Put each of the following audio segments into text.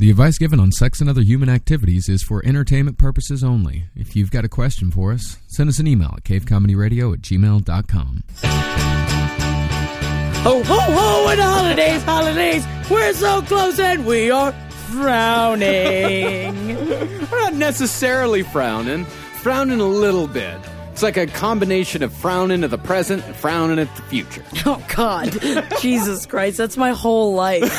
The advice given on sex and other human activities is for entertainment purposes only. If you've got a question for us, send us an email at cavecomedyradio at gmail.com. Ho, ho, ho, and holidays, holidays. We're so close and we are frowning. We're not necessarily frowning, frowning a little bit. It's like a combination of frowning at the present and frowning at the future. oh, God. Jesus Christ, that's my whole life.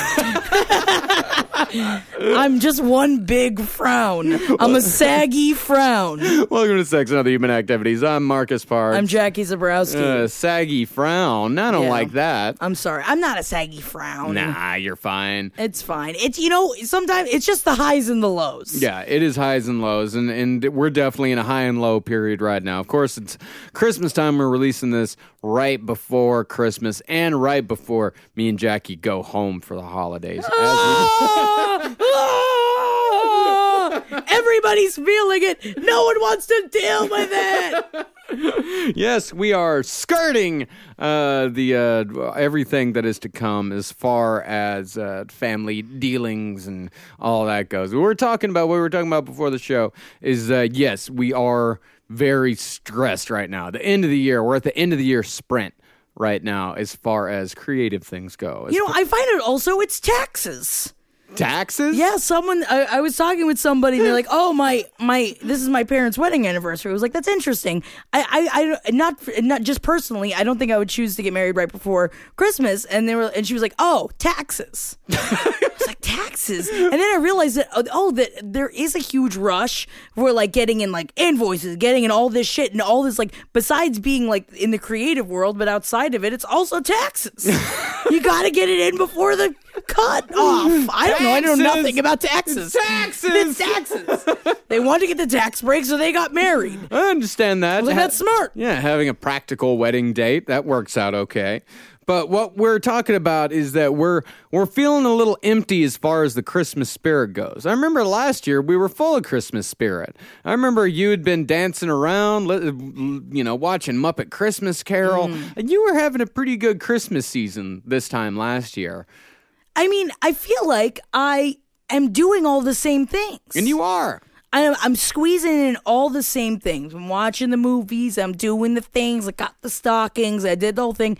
I'm just one big frown. I'm a saggy frown. Welcome to Sex and Other Human Activities. I'm Marcus Parks. I'm Jackie Zebrowski. Uh, saggy frown. I don't Yeah. like that. I'm sorry. I'm not a saggy frown. Nah, you're fine. It's fine. It's, you know, sometimes it's just the highs and the lows. Yeah, it is highs and lows, and, and we're definitely in a high and low period right now. Of course, it's Christmas time. We're releasing this right before Christmas and right before me and Jackie go home for the holidays. As we- Ah! Ah! Everybody's feeling it. No one wants to deal with it. yes, we are skirting uh, the uh, everything that is to come as far as uh, family dealings and all that goes. We're talking about what we were talking about before the show. Is uh, yes, we are very stressed right now. The end of the year, we're at the end of the year sprint right now as far as creative things go. As You know, I find it also it's taxes. Taxes. Yeah, someone I, I was talking with somebody. and They're like, "Oh my my, this is my parents' wedding anniversary." I was like, "That's interesting." I I, I not not just personally. I don't think I would choose to get married right before Christmas. And they were and she was like, "Oh, taxes." I was like, "Taxes," and then I realized that oh, oh that there is a huge rush for like getting in like invoices, getting in all this shit, and all this like besides being like in the creative world, but outside of it, it's also taxes. you got to get it in before the cut off. I don't know. I know nothing about taxes. Taxes. Taxes. they wanted to get the tax break, so they got married. I understand that. Well, that's smart. Yeah, having a practical wedding date that works out okay. But what we're talking about is that we're we're feeling a little empty as far as the Christmas spirit goes. I remember last year we were full of Christmas spirit. I remember you had been dancing around, you know, watching Muppet Christmas Carol, Mm. and you were having a pretty good Christmas season this time last year. I mean, I feel like I am doing all the same things. And you are. I'm, I'm squeezing in all the same things. I'm watching the movies. I'm doing the things. I got the stockings. I did the whole thing.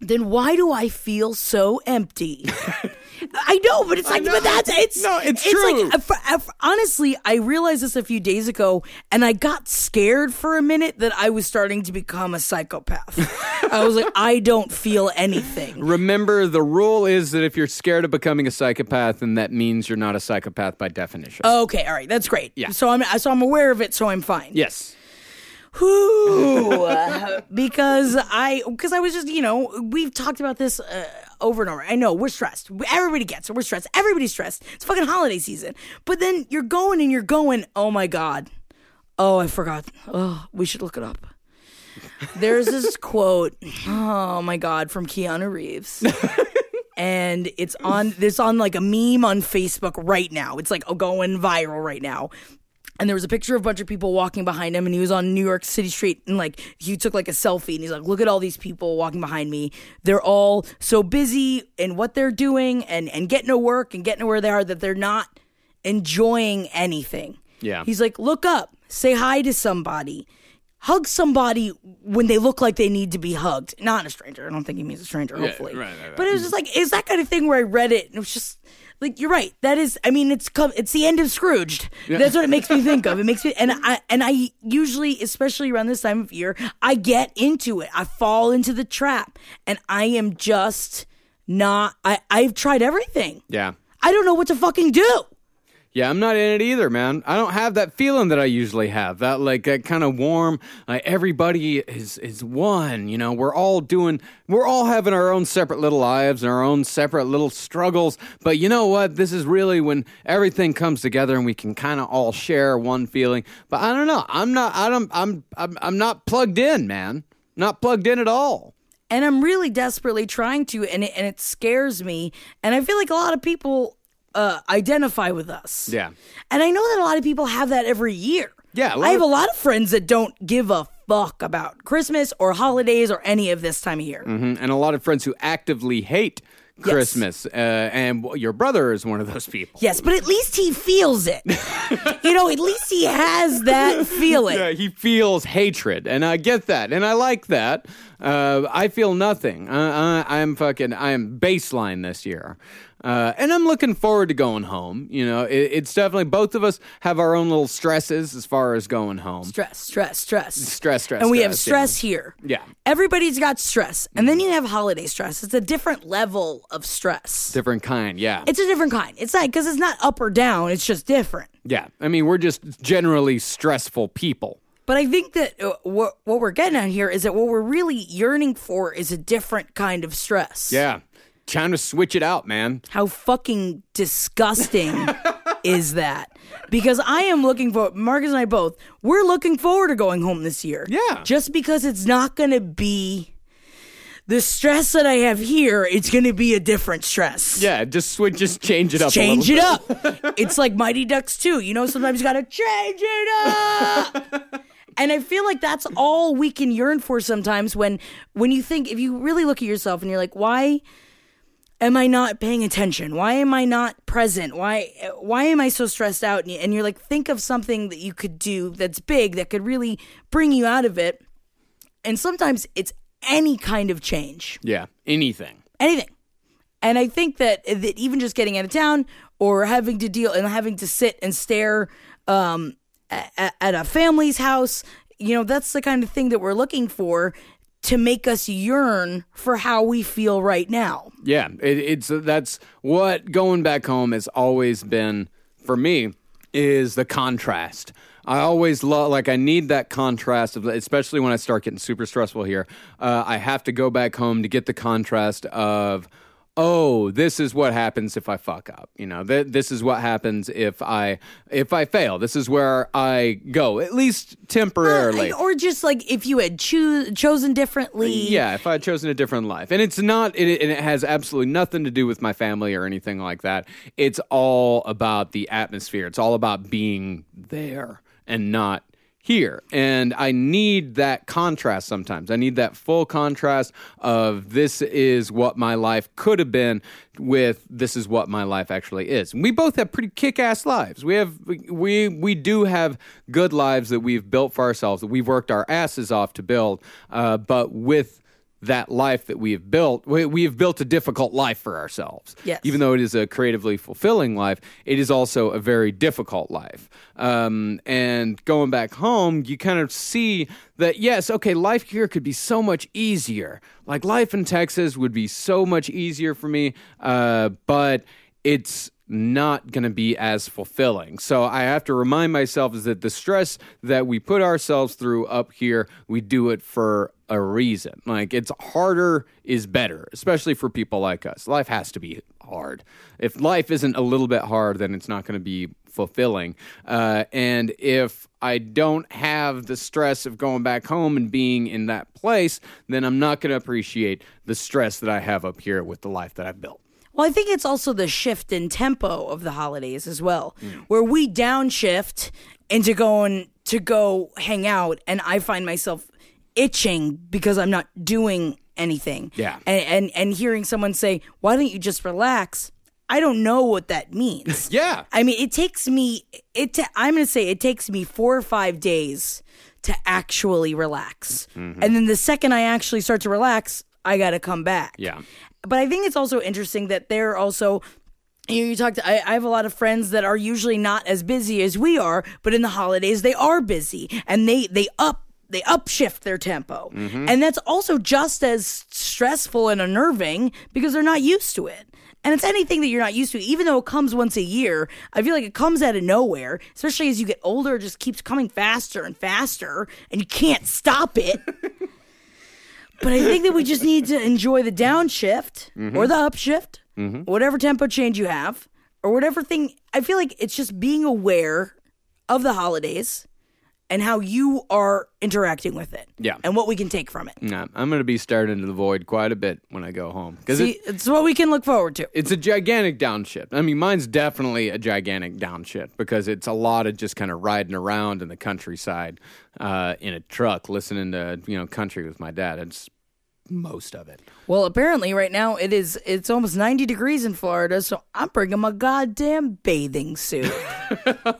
Then why do I feel so empty? I know, but it's like, but that's it's No, it's true. Like, for- uh, honestly, I realized this a few days ago, and I got scared for a minute that I was starting to become a psychopath. I was like, I don't feel anything. Remember, the rule is that if you're scared of becoming a psychopath, then that means you're not a psychopath by definition. Okay, all right, that's great. Yeah. So I'm so I'm aware of it, so I'm fine. yes. Whew. because I because I was just you know we've talked about this uh, over and over. I know we're stressed. Everybody gets it. We're stressed. Everybody's stressed. It's fucking holiday season. But then you're going and you're going. Oh my god. Oh, I forgot. Oh, we should look it up. There's this quote. Oh my god, from Keanu Reeves. and it's on this on like a meme on Facebook right now. It's like going viral right now. And there was a picture of a bunch of people walking behind him, and he was on New York City Street, and like he took like a selfie, and he's like, "Look at all these people walking behind me. They're all so busy in what they're doing, and and getting to work and getting to where they are that they're not enjoying anything." Yeah. He's like, "Look up, say hi to somebody." Hug somebody when they look like they need to be hugged. Not a stranger. I don't think he means a stranger, hopefully. right, right, right. But it was just like, it's that kind of thing where I read it and it was just like, you're right. That is, I mean, it's come, it's the end of Scrooged. That's what it makes me think of. It makes me, and I, and I usually, especially around this time of year, I get into it. I fall into the trap and I am just not, I, I've tried everything. Yeah. I don't know what to fucking do. Yeah, I'm not in it either, man. I don't have that feeling that I usually have. That like that kind of warm. Like everybody is is one. You know, we're all doing. We're all having our own separate little lives and our own separate little struggles. But you know what? This is really when everything comes together and we can kind of all share one feeling. But I don't know. I'm not. I don't. I'm. I'm. I'm not plugged in, man. Not plugged in at all. and I'm really desperately trying to, and it, and it scares me. And I feel like a lot of people uh, identify with us. Yeah. And I know that a lot of people have that every year. Yeah, I have of- a lot of friends that don't give a fuck about Christmas or holidays or any of this time of year. Mhm. And a lot of friends who actively hate Christmas, uh, and your brother is one of those people. Yes, but at least he feels it. you know, at least he has that feeling. Yeah, he feels hatred, and I get that, and I like that. Uh, I feel nothing. Uh, I, I'm fucking. I am baseline this year. Uh, and I'm looking forward to going home. You know, it, it's definitely both of us have our own little stresses as far as going home. Stress, stress, stress. Stress, stress, And we have stress, stress here. Yeah. Mm-hmm. Everybody's got stress. And then you have holiday stress. It's a different level of stress. Different kind, yeah. It's a different kind. It's not because it's not up or down, it's just different. yeah. I mean, we're just generally stressful people. But I think that uh, what, what we're getting at here is that what we're really yearning for is a different kind of stress. Yeah. Time to switch it out, man. How fucking disgusting is that? Because I am looking for Marcus and I both. We're looking forward to going home this year. Yeah. Just because it's not going to be the stress that I have here. It's going to be a different stress. Yeah, just switch, just change it up. Change it up. it's like Mighty Ducks too. You know, sometimes you got to change it up. And I feel like that's all we can yearn for sometimes when when you think if you really look at yourself and you're like, why am I not paying attention? Why am I not present? Why why am I so stressed out? And you- And you're like, think of something that you could do that's big that could really bring you out of it. And sometimes it's any kind of change Yeah, anything. anything. And I think that that even just getting out of town or having to deal and having to sit and stare um, at, at a family's house, you know, that's the kind of thing that we're looking for to make us yearn for how we feel right now. Yeah, it, it's that's what going back home has always been for me is the contrast. I always love like I need that contrast of especially when I start getting super stressful here. Uh, I have to go back home to get the contrast of oh this is what happens if i fuck up you know th- this is what happens if i if i fail this is where i go at least temporarily uh, or just like if you had choo- chosen differently. yeah, if I had chosen a different life, and it's not, it, and it has absolutely nothing to do with my family or anything like that. It's all about the atmosphere. It's all about being there and not here. And I need that contrast sometimes. I need that full contrast of this is what my life could have been with this is what my life actually is. And we both have pretty kick-ass lives. We have we we do have good lives that we've built for ourselves that we've worked our asses off to build. Uh, but with that life that we have built, we, we have built a difficult life for ourselves. Yes. Even though it is a creatively fulfilling life, it is also a very difficult life. Um, and going back home, you kind of see that, yes, okay, life here could be so much easier. Like life in Texas would be so much easier for me, uh, but it's not going to be as fulfilling. So I have to remind myself is that the stress that we put ourselves through up here, we do it for a reason. Like it's harder is better, especially for people like us. Life has to be hard. If life isn't a little bit hard, then it's not going to be fulfilling. Uh, and if I don't have the stress of going back home and being in that place, then I'm not going to appreciate the stress that I have up here with the life that I've built. Well, I think it's also the shift in tempo of the holidays as well, where we downshift into going to go hang out, and I find myself itching because I'm not doing anything. Yeah. and and, and hearing someone say, "Why don't you just relax?" I don't know what that means. Yeah. I mean, it takes me. It. Ta- I'm going to say it takes me four or five days to actually relax, Mm-hmm. and then the second I actually start to relax, I got to come back. Yeah. But I think it's also interesting that they're also. You, know, you talked. I, I have a lot of friends that are usually not as busy as we are, but in the holidays they are busy, and they they up they upshift their tempo, mm-hmm. and that's also just as stressful and unnerving because they're not used to it. And it's anything that you're not used to, even though it comes once a year. I feel like it comes out of nowhere, especially as you get older. It just keeps coming faster and faster, and you can't stop it. But I think that we just need to enjoy the downshift mm-hmm. or the upshift, mm-hmm. whatever tempo change you have, or whatever thing. I feel like it's just being aware of the holidays and how you are interacting with it. Yeah. And what we can take from it. Yeah, I'm going to be staring into the void quite a bit when I go home because See, it's what we can look forward to. it's a gigantic downshift. I mean, mine's definitely a gigantic downshift because it's a lot of just kind of riding around in the countryside uh, in a truck, listening to you know country with my dad. It's most of it. Well, apparently right now it is it's almost 90 degrees in Florida, so I'm bringing my goddamn bathing suit.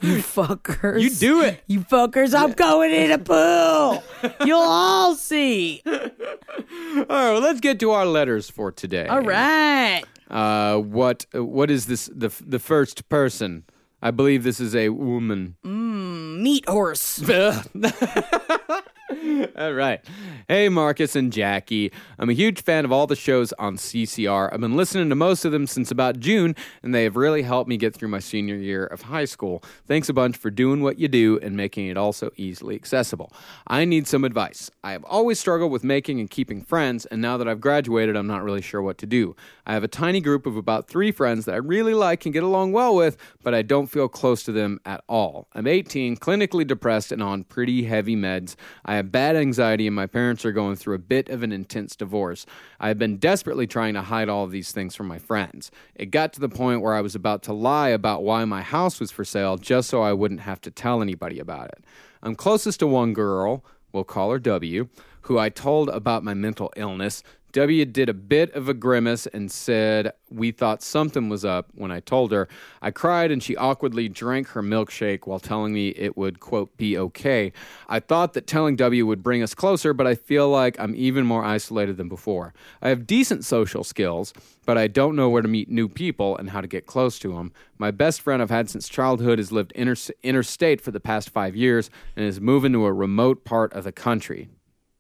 you fuckers. You do it. You fuckers, I'm going in a pool. You'll all see. All right, well, let's get to our letters for today. All right. Uh, what what is this? The the first person. I believe this is a woman. Meat horse. All right. Hey, Marcus and Jackie. I'm a huge fan of all the shows on CCR. I've been listening to most of them since about June, and they have really helped me get through my senior year of high school. Thanks a bunch for doing what you do and making it also easily accessible. I need some advice. I have always struggled with making and keeping friends, and now that I've graduated, I'm not really sure what to do. I have a tiny group of about three friends that I really like and get along well with, but I don't feel close to them at all. I'm 18, clinically depressed, and on pretty heavy meds. I have bad anxiety, and my parents are going through a bit of an intense divorce. I have been desperately trying to hide all of these things from my friends. It got to the point where I was about to lie about why my house was for sale just so I wouldn't have to tell anybody about it. I'm closest to one girl, we'll call her W, who I told about my mental illness. W did a bit of a grimace and said we thought something was up when I told her. I cried and she awkwardly drank her milkshake while telling me it would, quote, be okay. I thought that telling W would bring us closer, but I feel like I'm even more isolated than before. I have decent social skills, but I don't know where to meet new people and how to get close to them. My best friend I've had since childhood has lived inter- interstate for the past five years and is moving to a remote part of the country.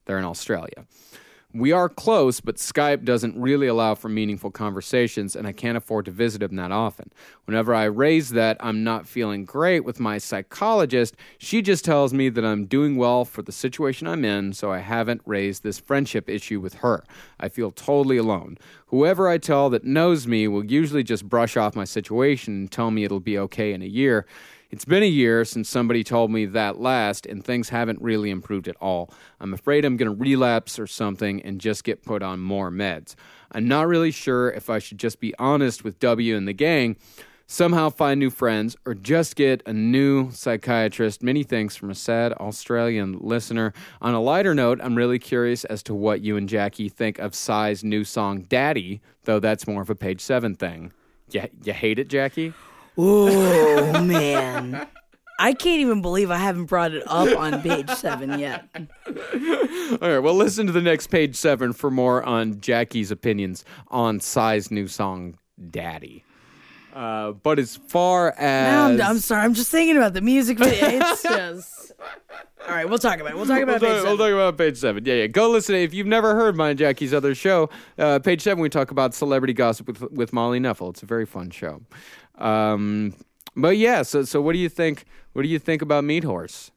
They're in Australia. We are close, but Skype doesn't really allow for meaningful conversations, and I can't afford to visit him that often. Whenever I raise that I'm not feeling great with my psychologist, she just tells me that I'm doing well for the situation I'm in, so I haven't raised this friendship issue with her. I feel totally alone. Whoever I tell that knows me will usually just brush off my situation and tell me it'll be okay in a year. It's been a year since somebody told me that last, and things haven't really improved at all. I'm afraid I'm going to relapse or something and just get put on more meds. I'm not really sure if I should just be honest with W and the gang, somehow find new friends, or just get a new psychiatrist. Many thanks from a sad Australian listener. On a lighter note, I'm really curious as to what you and Jackie think of Psy's new song, Daddy, though that's more of a page seven thing. You, you hate it, Jackie? Oh man. I can't even believe I haven't brought it up on page seven yet. All right, well, listen to the next page seven for more on Jackie's opinions on Psy's new song, Daddy. Uh, but as far as I'm, I'm sorry, I'm just thinking about the music video. It's just. All right, we'll talk about it. We'll talk about We'll page talk, we'll seven. talk about page seven. Yeah, yeah. Go listen. If you've never heard mine, Jackie's other show, uh, page seven, we talk about celebrity gossip with with Molly Nuffle. It's a very fun show. Um, but yeah, so so what do you think? What do you think about Meat Horse?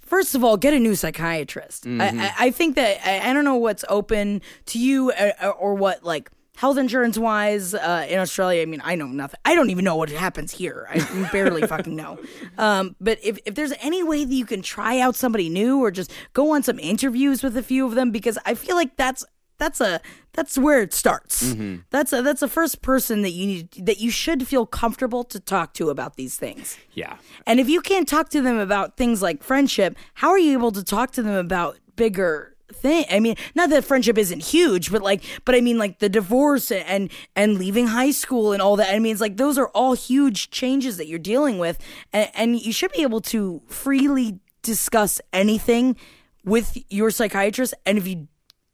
First of all, get a new psychiatrist. I, I, I think that I, I don't know what's open to you uh, or what like health insurance wise uh, in Australia. I mean, I know nothing. I don't even know what happens here. I barely fucking know. Um, but if if there's any way that you can try out somebody new or just go on some interviews with a few of them, because I feel like that's that's a that's where it starts. That's a that's the first person that you need that you should feel comfortable to talk to about these things. Yeah, And if you can't talk to them about things like friendship, how are you able to talk to them about bigger thing? I mean, not that friendship isn't huge, but like, but I mean, like the divorce and and leaving high school and all that. I mean, it's like those are all huge changes that you're dealing with, and, and you should be able to freely discuss anything with your psychiatrist. And if you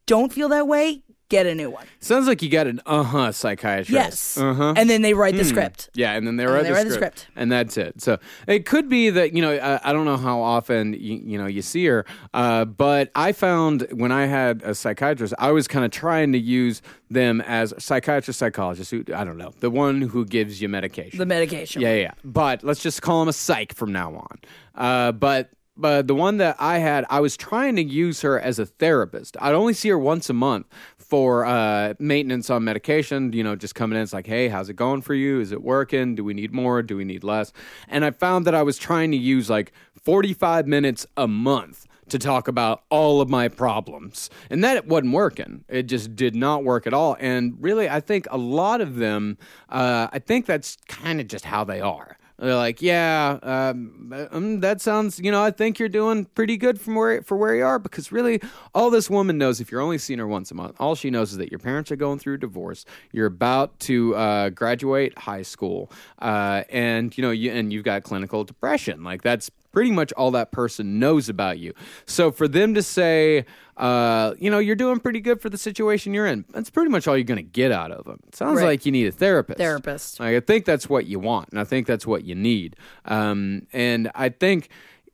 don't feel that way, get a new one. sounds like you got an uh huh psychiatrist. Yes, Uh-huh. and then they write the script. Yeah, and then they And write, they the, write the script, script. and that's it. So it could be that you know I, I don't know how often you, you know you see her, uh, but I found when I had a psychiatrist, I was kind of trying to use them as psychiatrist, psychologist. Who I don't know, the one who gives you medication. The medication. Yeah, yeah, yeah. But let's just call him a psych from now on. Uh, but but the one that I had, I was trying to use her as a therapist. I'd only see her once a month for uh, maintenance on medication. You know, just coming in, it's like, hey, how's it going for you? Is it working? Do we need more? Do we need less? And I found that I was trying to use like 45 minutes a month to talk about all of my problems. And that it wasn't working. It just did not work at all. And really, I think a lot of them, uh, I think that's kind of just how they are. They're like, yeah, um, um, that sounds, you know, I think you're doing pretty good from where for where you are because really, all this woman knows, if you're only seeing her once a month, all she knows is that your parents are going through a divorce. You're about to uh, graduate high school, uh, and you know, you and you've got clinical depression. Like that's pretty much all that person knows about you. So for them to say, uh, you know, you're doing pretty good for the situation you're in, that's pretty much all you're going to get out of them. It sounds Right. like you need a therapist. Therapist. Like, I think that's what you want, and I think that's what you need. Um, and I think.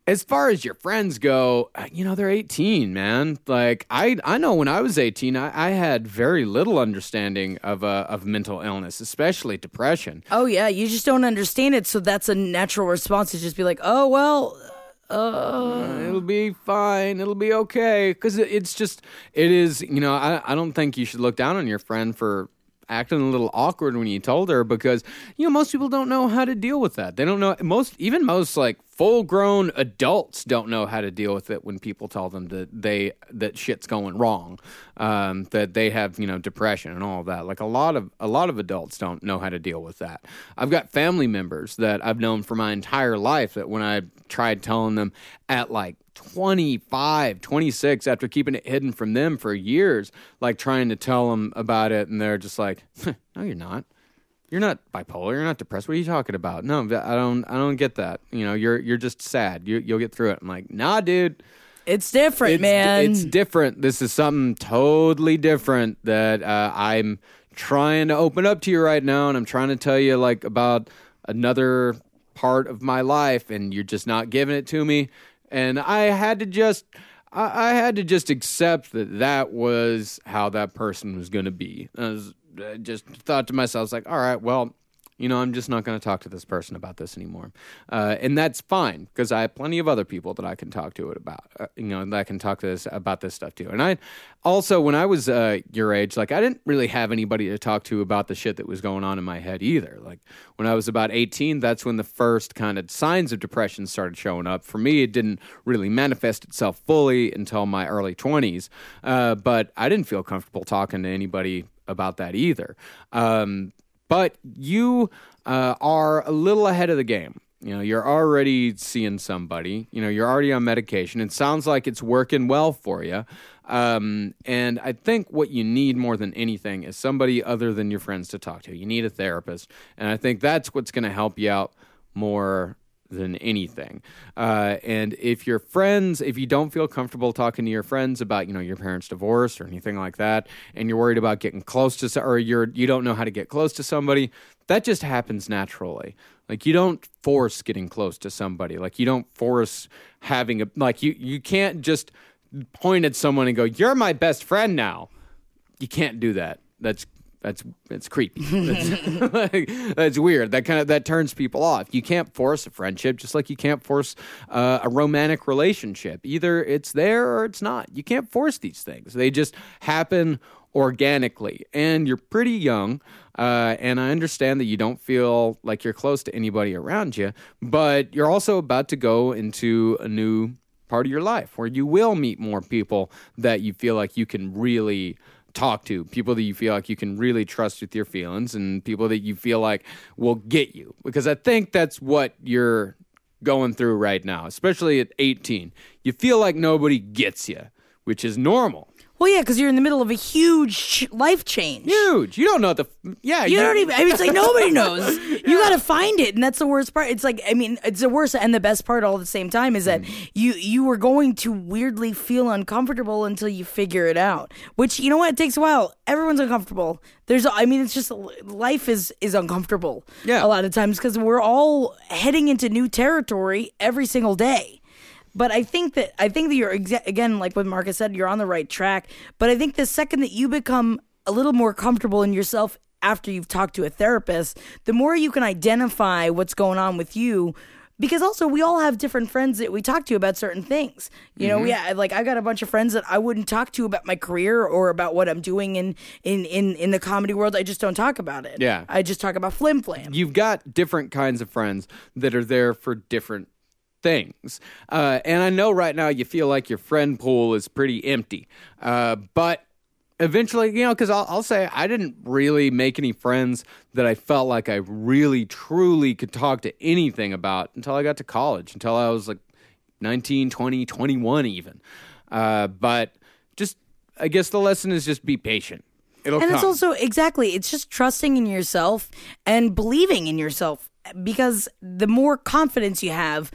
As far as your friends go, uh, you know they're 18, man. Like I, I know when I was 18, I, I had very little understanding of uh, of mental illness, especially depression. Oh yeah, you just don't understand it, so that's a natural response to just be like, "Oh well, uh, It'll be fine. It'll be okay. Because it's just, it is, you know, I, I don't think you should look down on your friend for acting a little awkward when you told her because, you know, most people don't know how to deal with that. They don't know, most, even most like full grown adults don't know how to deal with it when people tell them that they, that shit's going wrong, um, that they have, you know, depression and all of that. Like a lot of, a lot of adults don't know how to deal with that. I've got family members that I've known for my entire life that when I tried telling them at like 25, 26, after keeping it hidden from them for years, like trying to tell them about it, and they're just like, "No, you're not. You're not bipolar. You're not depressed. What are you talking about? No, I don't. I don't get that. You know, you're you're just sad. You, you'll get through it. I'm like, nah, dude. it's different, It's, man." it's different. This is something totally different that uh, I'm trying to open up to you right now, and I'm trying to tell you like about another part of my life, and you're just not giving it to me. And I had to just, I, I had to just accept that that was how that person was going to be. I, was, I just thought to myself, like, all right, well, you know, I'm just not going to talk to this person about this anymore. Uh, and that's fine because I have plenty of other people that I can talk to it about, uh, you know, that I can talk to this about this stuff too. And I also, when I was uh, your age, like I didn't really have anybody to talk to about the shit that was going on in my head either. Like when I was about 18, that's when the first kind of signs of depression started showing up. For me, it didn't really manifest itself fully until my early 20s. Uh, but I didn't feel comfortable talking to anybody about that either. Um, but you uh, are a little ahead of the game. You know, you're already seeing somebody. You know, you're already on medication. It sounds like it's working well for you. Um, and I think what you need more than anything is somebody other than your friends to talk to. You need a therapist, and I think that's what's going to help you out more than anything. Uh, and if your friends, if you don't feel comfortable talking to your friends about, you know, your parents' divorce or anything like that, and you're worried about getting close to, or you're you don't know how to get close to somebody, that just happens naturally. Like you don't force getting close to somebody. Like you don't force having a like you you can't just point at someone and go, "You're my best friend now." You can't do that. That's that's it's creepy. That's, like, that's weird. That kind of that turns people off. You can't force a friendship, just like you can't force uh, a romantic relationship. Either it's there or it's not. You can't force these things. They just happen organically. And you're pretty young, uh, and I understand that you don't feel like you're close to anybody around you, but you're also about to go into a new part of your life where you will meet more people that you feel like you can really talk to people that you feel like you can really trust with your feelings and people that you feel like will get you. Because i think that's what you're going through right now especially at 18 you feel like nobody gets you which is normal well, yeah, because you're in the middle of a huge life change. huge you don't know what the yeah You don't even. I mean, it's like nobody knows. You got to find it, and that's the worst part. It's like I mean, it's the worst and the best part all at the same time is that Mm. you you were going to weirdly feel uncomfortable until you figure it out. Which you know what, it takes a while. Everyone's uncomfortable. There's, I mean, it's just life is is uncomfortable. Yeah. a lot of times because we're all heading into new territory every single day. But I think that I think that you're exa- again, like what Marcus said, you're on the right track. But I think the second that you become a little more comfortable in yourself after you've talked to a therapist, the more you can identify what's going on with you. Because also we all have different friends that we talk to about certain things. You know, yeah, mm-hmm. like I got a bunch of friends that I wouldn't talk to about my career or about what I'm doing in in in, in the comedy world. I just don't talk about it. Yeah. I just talk about flim flam. you've got different kinds of friends that are there for different things. Uh, and I know right now you feel like your friend pool is pretty empty. Uh, but eventually, you know, because I'll, I'll say I didn't really make any friends that I felt like I really, truly could talk to anything about until I got to college, until I was like 19, 20, 21 even. Uh, but just, I guess the lesson is just be patient. It'll and come. it's also exactly it's just trusting in yourself and believing in yourself because the more confidence you have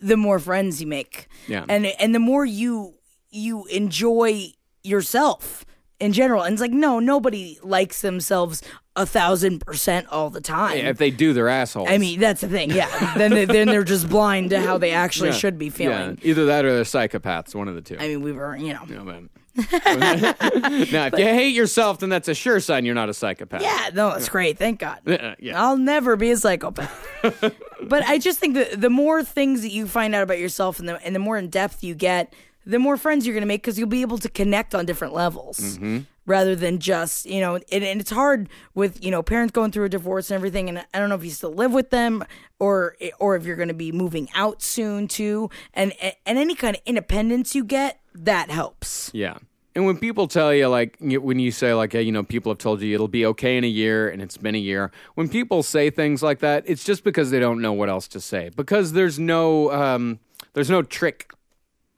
the more friends you make Yeah. and and the more you you enjoy yourself in general and it's like no nobody likes themselves a thousand percent all the time if they do, they're assholes. I mean that's the thing yeah then they, then they're just blind to how they actually Yeah. should be feeling. Yeah, either that or they're psychopaths, one of the two. I mean we were you know know, man. Now, if you hate yourself, then that's a sure sign you're not a psychopath. Yeah, no, that's great. Thank God. Yeah. I'll never be a psychopath. but I just think that the more things that you find out about yourself and the, and the more in depth you get, the more friends you're going to make because you'll be able to connect on different levels Mm-hmm. Rather than just, you know, and, and it's hard with, you know, parents going through a divorce and everything. And I don't know if you still live with them or, or if you're going to be moving out soon too. And, and any kind of independence you get, that helps. Yeah. And when people tell you, like, when you say, like, hey, you know, people have told you it'll be okay in a year and it's been a year, when people say things like that, it's just because they don't know what else to say. Because there's no, um, there's no trick.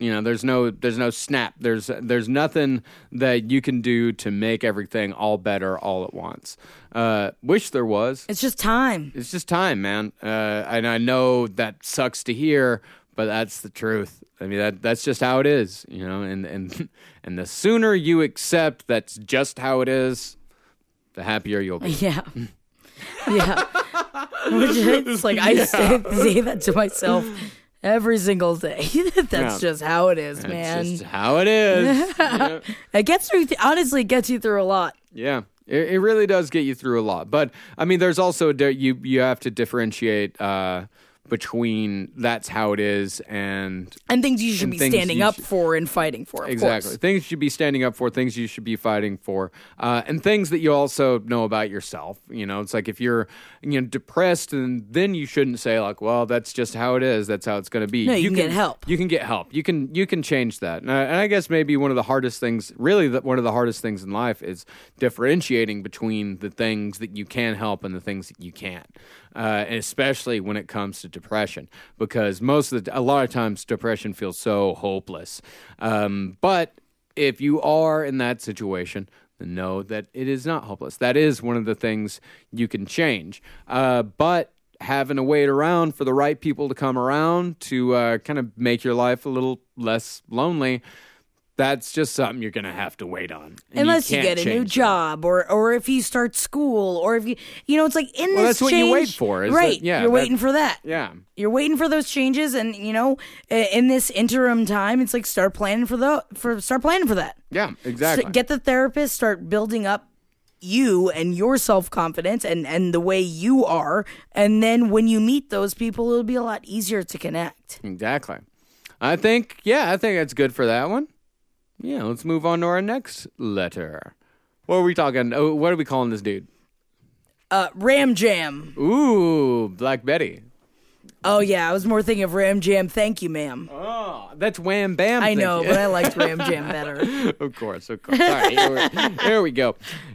You know, there's no, there's no snap. There's, there's nothing that you can do to make everything all better all at once. Uh, wish there was. It's just time. It's just time, man. Uh, and I know that sucks to hear, but that's the truth. I mean, that that's just how it is, you know. And and and the sooner you accept that's just how it is, the happier you'll be. Yeah. Yeah. Which it's like I say, say that to myself every single day. That's Yeah. just how it is, That's man. just how it is. yeah. It gets through. honestly, it gets you through a lot. Yeah. It, it really does get you through a lot, but I mean, there's also you you have to differentiate uh, between that's how it is and And things you should be standing up should- for and fighting for. Of exactly Course. things you should be standing up for things you should be fighting for uh, and things that you also know about yourself you know it's like if you're you know depressed and then you shouldn't say like well that's just how it is that's how it's going to be No, you can get help. you can get help you can you can change that and I, and I guess maybe one of the hardest things really one of the hardest things in life is differentiating between the things that you can help and the things that you can't uh, especially when it comes to depression because most of the a lot of times depression feels so hopeless. Um, but if you are in that situation know that it is not hopeless. That is one of the things you can change. Uh, but having to wait around for the right people to come around to uh, kind of make your life a little less lonely that's just something you're gonna have to wait on And Unless you, can't get a new that. job, or or if you start school, or if you you know, it's like in Well, this that's what you wait for, is that- right? yeah, you're that- waiting for that. yeah You're waiting for those changes, and you know, in this interim time, it's like start planning for the for start planning for that. yeah So exactly get the therapist, start building up you and your self confidence and and the way you are, and then when you meet those people, it'll be a lot easier to connect. Exactly. I think, yeah, I think that's good for that one. Yeah, let's move on to our next letter. What are we talking? Oh, what are we calling this dude? Uh, Ram Jam. Ooh, Black Betty. Oh yeah, I was more thinking of Ram Jam. Thank you, ma'am. Oh, that's Wham Bam. I know, but I liked Ram Jam better. of course, of course. All right, here we, here we go.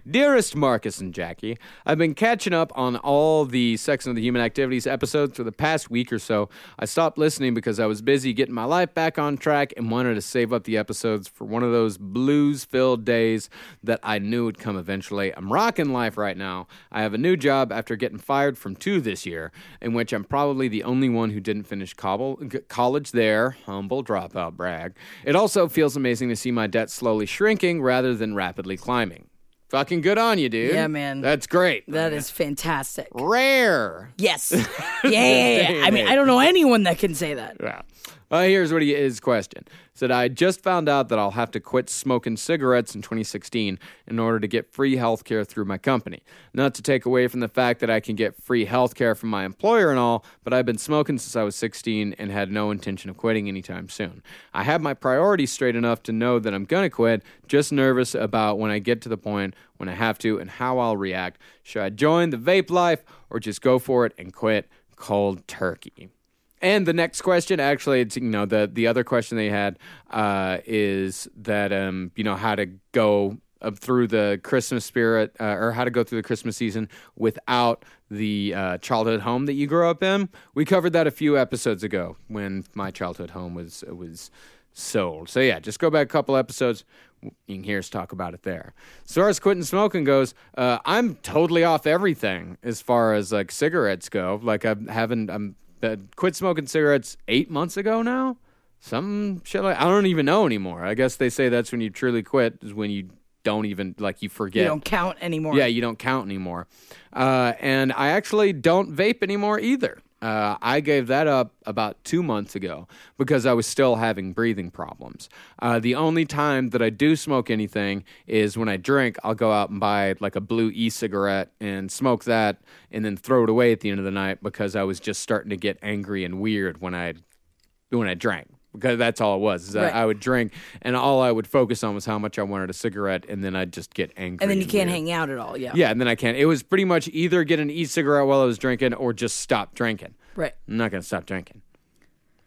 Dearest Marcus and Jackie, I've been catching up on all the Sex and the Human Activities episodes for the past week or so. I stopped listening because I was busy getting my life back on track and wanted to save up the episodes for one of those blues filled days that I knew would come eventually. I'm rocking life right now. I have a new job after getting fired from two this year, in which I'm probably the only one who didn't finish cobble, college there. Humble dropout brag. It also feels amazing to see my debt slowly shrinking rather than rapidly climbing. Fucking good on you, dude. Yeah, man. That's great. That is fantastic. rare. Yes. Yeah, yeah, yeah. I mean, I don't know anyone that can say that. Yeah. Uh, here's what he, his question. Said, I just found out that I'll have to quit smoking cigarettes in 2016 in order to get free health care through my company. Not to take away from the fact that I can get free health care from my employer and all, but I've been smoking since I was 16 and had no intention of quitting anytime soon. I have my priorities straight enough to know that I'm going to quit, just nervous about when I get to the point when I have to and how I'll react. Should I join the vape life or just go for it and quit cold turkey? And the next question, actually, it's you know the the other question they had uh, is that um you know how to go uh, through the Christmas spirit uh, or how to go through the Christmas season without the uh, childhood home that you grew up in. We covered that a few episodes ago when my childhood home was was sold. So yeah, just go back a couple episodes. You can hear us talk about it there. As far as quitting smoking goes, uh, I'm totally off everything as far as like cigarettes go. Like I haven't, I'm uh, quit smoking cigarettes eight months ago now. Some shit like I don't even know anymore. I guess they say that's when you truly quit is when you don't even like you forget. You don't count anymore. Yeah, you don't count anymore. Uh, and I actually don't vape anymore either. Uh, I gave that up about two months ago because I was still having breathing problems. Uh, the only time that I do smoke anything is when I drink. I'll go out and buy like a blue e cigarette and smoke that and then throw it away at the end of the night because I was just starting to get angry and weird when I when I drank because that's all it was. Is Right. I, I would drink, and all I would focus on was how much I wanted a cigarette, and then I'd just get angry. And then you can't weird. hang out at all. Yeah. Yeah, and then I can't. It was pretty much either get an e-cigarette while I was drinking, or just stop drinking. Right. I'm not gonna stop drinking,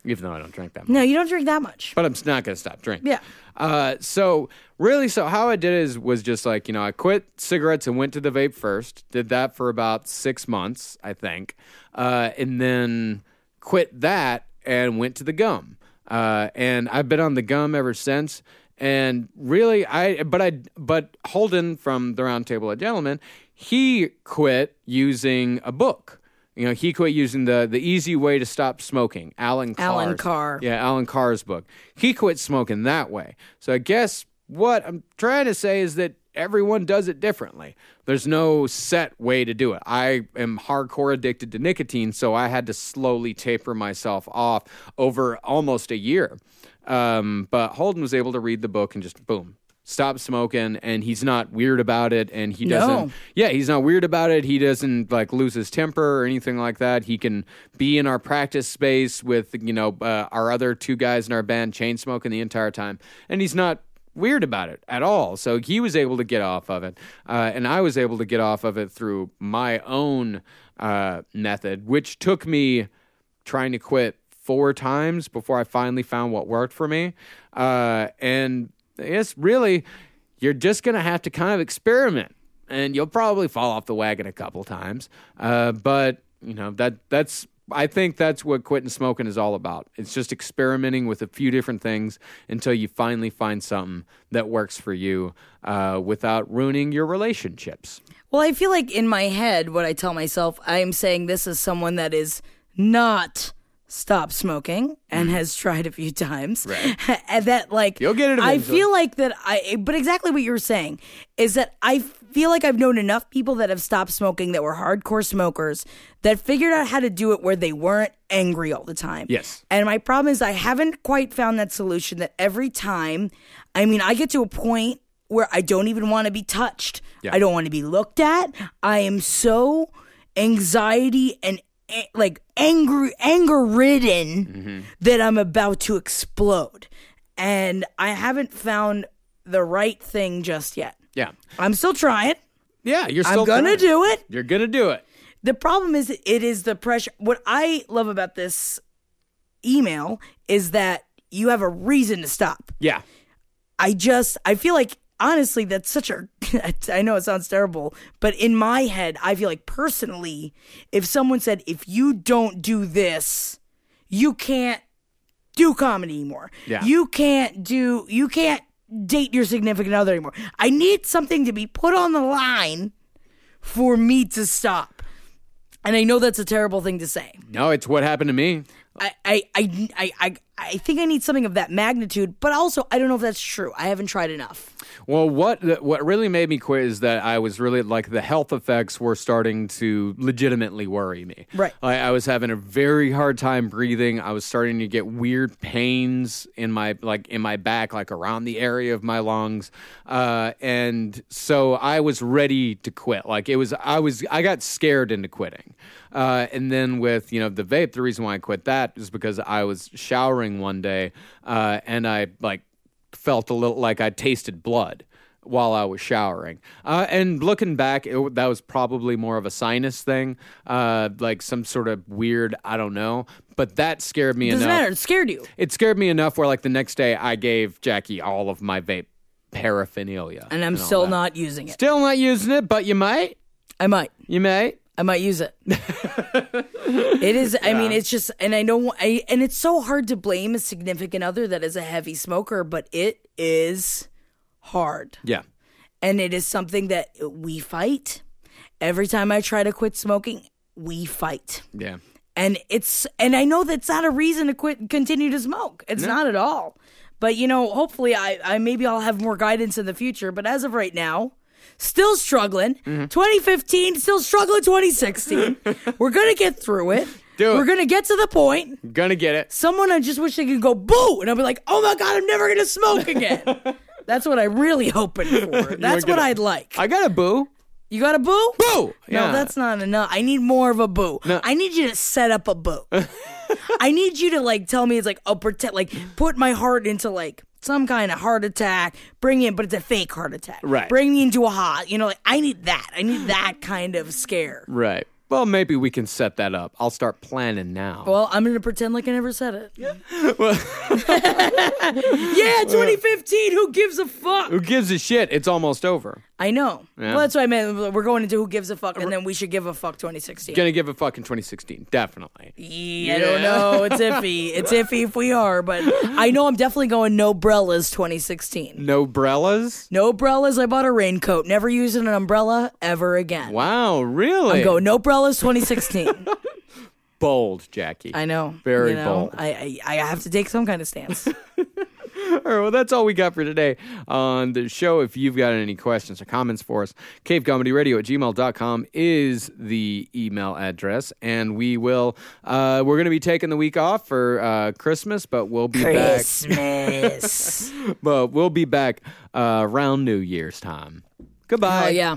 even though I don't drink that much. No, you don't drink that much. But I'm not gonna stop drinking. Yeah. Uh, so really, so how I did it is was just like you know I quit cigarettes and went to the vape first. Did that for about six months, I think, uh, and then quit that and went to the gum. Uh, and I've been on the gum ever since. And really, I but I but Holden from the Roundtable of Gentlemen, he quit using a book. You know, he quit using the the easy way to stop smoking. Allen Carr's, Allen Carr. Yeah, Allen Carr's book. He quit smoking that way. So I guess what I'm trying to say is that everyone does it differently. There's no set way to do it. I am hardcore addicted to nicotine, so I had to slowly taper myself off over almost a year. Um, but Holden was able to read the book and just boom, stop smoking, and he's not weird about it, and he doesn't. Yeah, he's not weird about it. He doesn't like lose his temper or anything like that. He can be in our practice space with you know uh, our other two guys in our band chain smoking the entire time, and he's not weird about it at all. So he was able to get off of it, uh, and I was able to get off of it through my own uh, method, which took me trying to quit four times before I finally found what worked for me. Uh, and it's really, you're just going to have to kind of experiment and you'll probably fall off the wagon a couple times. Uh, but, you know, that that's, I think that's what quitting smoking is all about. It's just experimenting with a few different things until you finally find something that works for you uh, without ruining your relationships. Well, I feel like in my head, what I tell myself, I'm saying this is someone that is not stopped smoking and has tried a few times. Right. and that like You'll get it I feel like that I but exactly what you're saying is that I feel like I've known enough people that have stopped smoking that were hardcore smokers that figured out how to do it where they weren't angry all the time. Yes. And my problem is I haven't quite found that solution that every time I mean I get to a point where I don't even want to be touched. Yeah. I don't want to be looked at. I am so anxiety and like angry anger ridden mm-hmm. that I'm about to explode. And I haven't found the right thing just yet. Yeah. I'm still trying. Yeah. You're still I'm going to do it. You're going to do it. The problem is it is the pressure. What I love about this email is that you have a reason to stop. Yeah. I just I feel like honestly that's such a I know it sounds terrible, but in my head I feel like personally if someone said if you don't do this, you can't do comedy anymore. Yeah. You can't do you can't date your significant other anymore. I need something to be put on the line for me to stop. And I know that's a terrible thing to say. No, it's what happened to me. I, I, I, I, I, I think I need something of that magnitude, but also I don't know if that's true. I haven't tried enough. Well, what what really made me quit is that I was really like the health effects were starting to legitimately worry me. Right. I, I was having a very hard time breathing. I was starting to get weird pains in my like in my back, like around the area of my lungs, uh, and so I was ready to quit. Like it was, I was, I got scared into quitting. Uh, and then with you know the vape, the reason why I quit that is because I was showering one day uh, and I like felt a little like I tasted blood while I was showering. Uh, and looking back, it, that was probably more of a sinus thing, uh, like some sort of weird, I don't know. But that scared me Doesn't enough. matter. It scared you. It scared me enough where, like, the next day I gave Jackie all of my vape paraphernalia. and I'm all still that. not using it. Still not using it, but you might. I might. You may. I might use it. it is. I mean, it's just, and I know, I and it's so hard to blame a significant other that is a heavy smoker, but it is hard, Yeah. and it is something that we fight. Every time I try to quit smoking, we fight, Yeah. and it's, and I know that's not a reason to quit, continue to smoke. It's not at all. But you know, hopefully, I, I maybe I'll have more guidance in the future. But as of right now, still struggling. Mm-hmm. 2015, still struggling. 2016. We're gonna get through it. Do. We're gonna get to the point. Gonna get it. Someone I just wish they could go boo, and I'll be like, oh my god, I'm never gonna smoke again. That's what I'm really hoping for. That's what it. I'd like. I got a boo. You got a boo? Boo! No, Yeah. that's not enough. I need more of a boo. I need you to set up a boo. I need you to like tell me it's like a pretend like put my heart into like some kind of heart attack, bring in but it's a fake heart attack. Right. Bring me into a hot, you know, like I need that. I need that kind of scare. Right. Well, maybe we can set that up. I'll start planning now. Well, I'm gonna pretend like I never said it. Yeah. yeah, 2015. Who gives a fuck? Who gives a shit? It's almost over. I know. Yeah. Well, that's what I meant. We're going into who gives a fuck, and then we should give a fuck 2016. Gonna give a fuck in 2016. Definitely. Yeah, I don't know. It's iffy. It's iffy if we are, but I know I'm definitely going no brellas 2016. No brellas? No umbrellas. I bought a raincoat. Never using an umbrella ever again. Wow, really? Go no brellas 2016. bold, Jackie. I know. Very you know, bold. I, I I have to take some kind of stance. All right, well, that's all we got for today on the show. If you've got any questions or comments for us, cavecomedyradio at gmail.com is the email address. And we will, uh, we're going to be taking the week off for uh, Christmas, but we'll be Christmas. back. But we'll be back uh, around New Year's time. Goodbye. oh yeah.